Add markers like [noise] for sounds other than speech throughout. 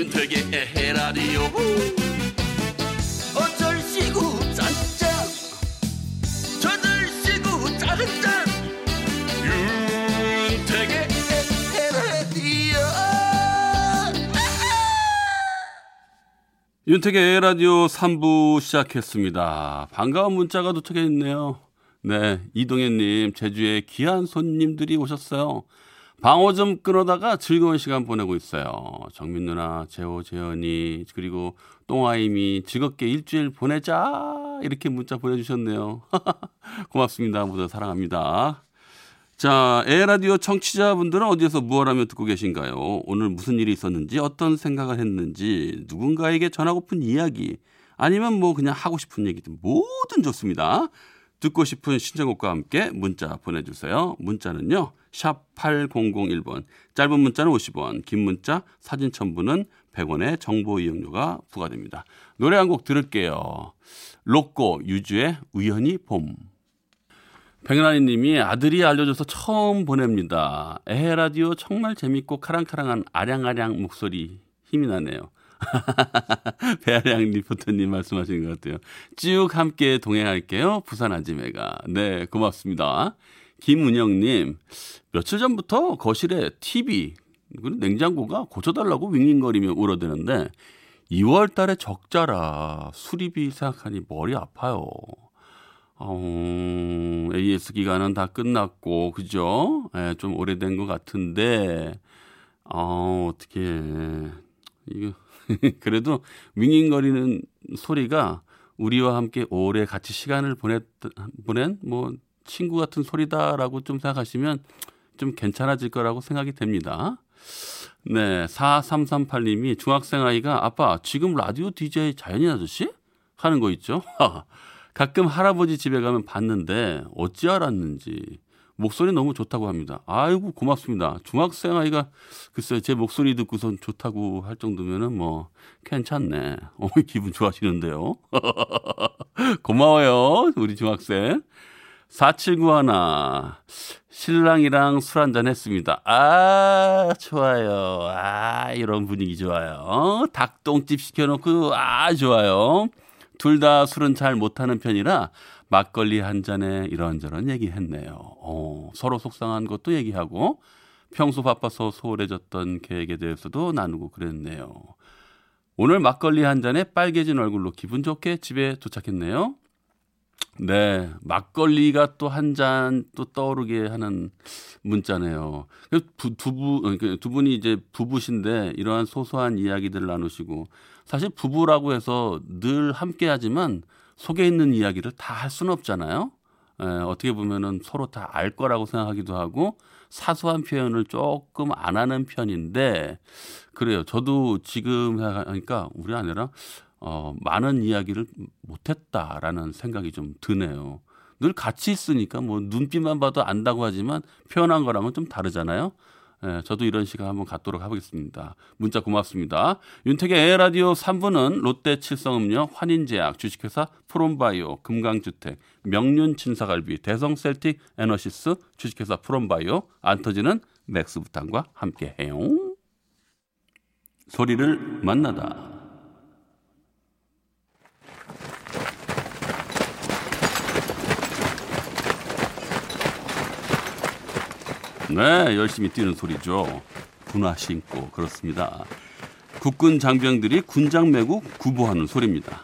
윤택의 에헤라디오 어쩔 시구 짠짠 저들 시구 짠짠 윤택의 에헤라디오 윤택의 라디오 3부 시작했습니다. 반가운 문자가 도착해 있네요. 네, 이동현님, 제주에 귀한 손님들이 오셨어요. 방어 좀 끊어다가 즐거운 시간 보내고 있어요. 정민 누나, 재호, 재현이, 그리고 똥아임이 즐겁게 일주일 보내자. 이렇게 문자 보내주셨네요. [laughs] 고맙습니다. 모두 사랑합니다. 자, 에라디오 청취자분들은 어디에서 무엇 하며 듣고 계신가요? 오늘 무슨 일이 있었는지, 어떤 생각을 했는지, 누군가에게 전하고픈 이야기, 아니면 뭐 그냥 하고 싶은 얘기든 뭐든 좋습니다. 듣고 싶은 신청곡과 함께 문자 보내주세요. 문자는요, 샵 8001번, 짧은 문자는 50원, 긴 문자, 사진 첨부는 100원의 정보 이용료가 부과됩니다. 노래 한 곡 들을게요. 로꼬 유주의 우연히 봄. 백란이 님이 아들이 알려줘서 처음 보냅니다. 에헤 라디오 정말 재밌고 카랑카랑한 아량아량 목소리 힘이 나네요. [laughs] 배아량 리포터님 말씀하시는 것 같아요. 쭉 함께 동행할게요. 부산 아지매가. 네, 고맙습니다. 김은영님, 며칠 전부터 거실에 TV, 냉장고가 고쳐달라고 윙윙거리며 울어대는데 2월 달에 적자라 수리비 생각하니 머리 아파요. 어, AS 기간은 다 끝났고, 그죠? 예, 좀 오래된 것 같은데, 어, 어떻게, 이거, [laughs] 그래도 윙윙거리는 소리가 우리와 함께 오래 같이 시간을 보냈, 보낸, 뭐, 친구 같은 소리다라고 좀 생각하시면 좀 괜찮아질 거라고 생각이 됩니다. 네, 4338님이 중학생 아이가 아빠, 지금 라디오 DJ 자연인 아저씨? 하는 거 있죠? [laughs] 가끔 할아버지 집에 가면 봤는데 어찌 알았는지 목소리 너무 좋다고 합니다. 아이고 고맙습니다. 중학생 아이가 글쎄요 제 목소리 듣고선 좋다고 할 정도면은 뭐 괜찮네. [laughs] 어 기분 좋아지는데요. [laughs] 고마워요 우리 중학생. 4791 신랑이랑 술 한잔 했습니다. 아 좋아요. 아 이런 분위기 좋아요. 닭똥집 시켜놓고 아 좋아요. 둘 다 술은 잘 못하는 편이라 막걸리 한 잔에 이런저런 얘기했네요. 어, 서로 속상한 것도 얘기하고 평소 바빠서 소홀해졌던 계획에 대해서도 나누고 그랬네요. 오늘 막걸리 한 잔에 빨개진 얼굴로 기분 좋게 집에 도착했네요. 네, 막걸리가 또 한 잔 또 떠오르게 하는 문자네요. 두, 두, 부, 두 분이 이제 부부신데 이러한 소소한 이야기들을 나누시고 사실 부부라고 해서 늘 함께 하지만 속에 있는 이야기를 다 할 수는 없잖아요. 에, 어떻게 보면은 서로 다 알 거라고 생각하기도 하고 사소한 표현을 조금 안 하는 편인데 그래요. 저도 지금 하니까 우리 아내랑 어, 많은 이야기를 못했다라는 생각이 좀 드네요. 늘 같이 있으니까 뭐 눈빛만 봐도 안다고 하지만 표현한 거랑은 좀 다르잖아요. 예, 저도 이런 시간 한번 갖도록 하겠습니다. 문자 고맙습니다. 윤택의 에라디오 3부는 롯데 칠성음료, 환인제약, 주식회사 프롬바이오, 금강주택, 명륜진사갈비, 대성셀틱 에너시스, 주식회사 프롬바이오, 안 터지는 맥스부탄과 함께해요. 소리를 만나다. 네, 열심히 뛰는 소리죠. 군화 신고 그렇습니다. 국군 장병들이 군장 메고 구보하는 소리입니다.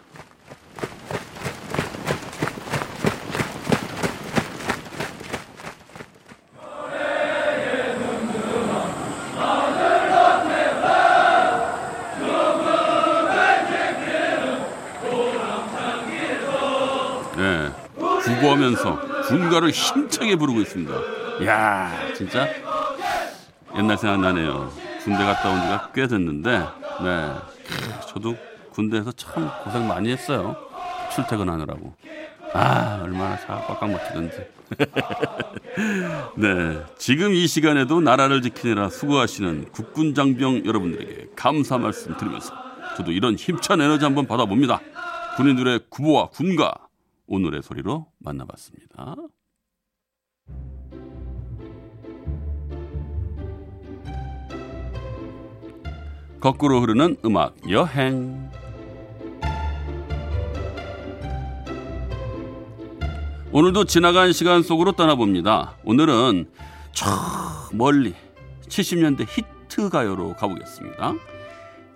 네, 구보하면서 군가를 힘차게 부르고 있습니다. 야 진짜 옛날 생각나네요. 군대 갔다 온 지가 꽤 됐는데, 네. 저도 군대에서 참 고생 많이 했어요. 출퇴근하느라고. 아, 얼마나 꽉꽉 막히던지. [laughs] 네. 지금 이 시간에도 나라를 지키느라 수고하시는 국군 장병 여러분들에게 감사 말씀 드리면서 저도 이런 힘찬 에너지 한번 받아봅니다. 군인들의 구보와 군가 오늘의 소리로 만나봤습니다. 거꾸로 흐르는 음악 여행. 오늘도 지나간 시간 속으로 떠나봅니다. 오늘은 저 멀리 70년대 히트 가요로 가보겠습니다.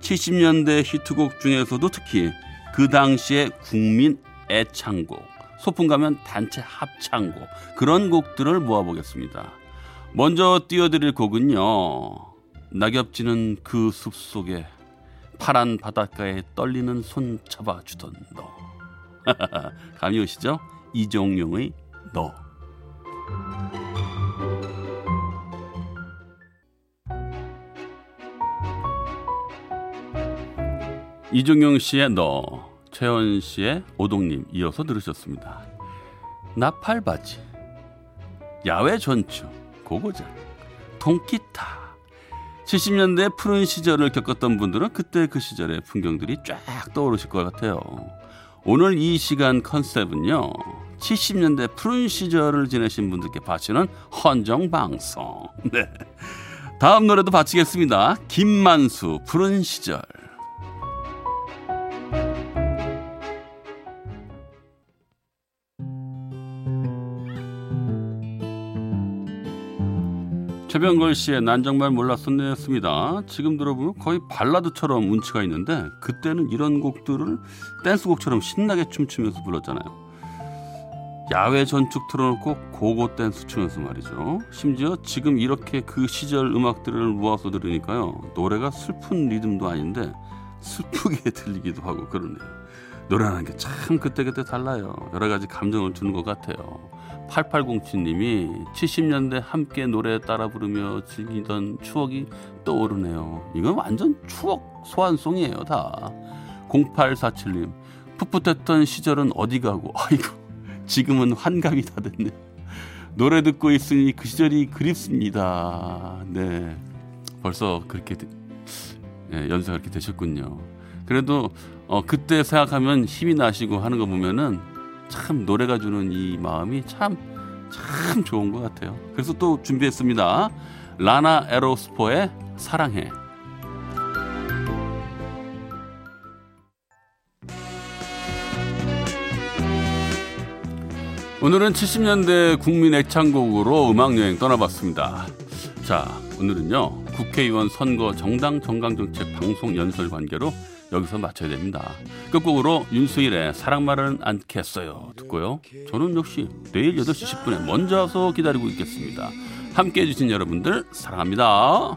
70년대 히트곡 중에서도 특히 그 당시의 국민 애창곡, 소풍 가면 단체 합창곡 그런 곡들을 모아보겠습니다. 먼저 띄워드릴 곡은요. 낙엽지는 그 숲 속에 파란 바닷가에 떨리는 손 잡아주던 너. [laughs] 감이 오시죠? 이종용의 너. 이종용 씨의 너, 최원 씨의 오동님 이어서 들으셨습니다. 나팔바지, 야외 전축, 고고장, 통기타. 70년대 푸른 시절을 겪었던 분들은 그때 그 시절의 풍경들이 쫙 떠오르실 것 같아요. 오늘 이 시간 컨셉은요. 70년대 푸른 시절을 지내신 분들께 바치는 헌정 방송. [laughs] 네. 다음 노래도 바치겠습니다. 김만수 푸른 시절. 최병걸 씨의 난 정말 몰랐었네였습니다. 지금 들어보면 거의 발라드처럼 운치가 있는데 그때는 이런 곡들을 댄스곡처럼 신나게 춤추면서 불렀잖아요. 야외 전축 틀어놓고 고고 댄스 추면서 말이죠. 심지어 지금 이렇게 그 시절 음악들을 모아서 들으니까요. 노래가 슬픈 리듬도 아닌데 슬프게 [laughs] 들리기도 하고 그러네요. 노래라는 게 참 그때그때 달라요. 여러 가지 감정을 주는 것 같아요. 8807님이 70년대 함께 노래 따라 부르며 즐기던 추억이 떠오르네요. 이건 완전 추억 소환송이에요, 다. 0847님, 풋풋했던 시절은 어디 가고, [laughs] 아이고, 지금은 환갑이 다 됐네. 노래 듣고 있으니 그 시절이 그립습니다. 네. 벌써 그렇게, 네, 연세가 그렇게 되셨군요. 그래도, 어, 그때 생각하면 힘이 나시고 하는 거 보면은 참 노래가 주는 이 마음이 참, 참 좋은 것 같아요. 그래서 또 준비했습니다. 라나 에로스포의 사랑해. 오늘은 70년대 국민 애창곡으로 음악여행 떠나봤습니다. 자, 오늘은요, 국회의원 선거 정당 정강정책 방송 연설 관계로 여기서 마쳐야 됩니다. 끝곡으로 윤수일의 사랑말은 않겠어요. 듣고요. 저는 역시 내일 8시 10분에 먼저 와서 기다리고 있겠습니다. 함께 해 주신 여러분들 사랑합니다.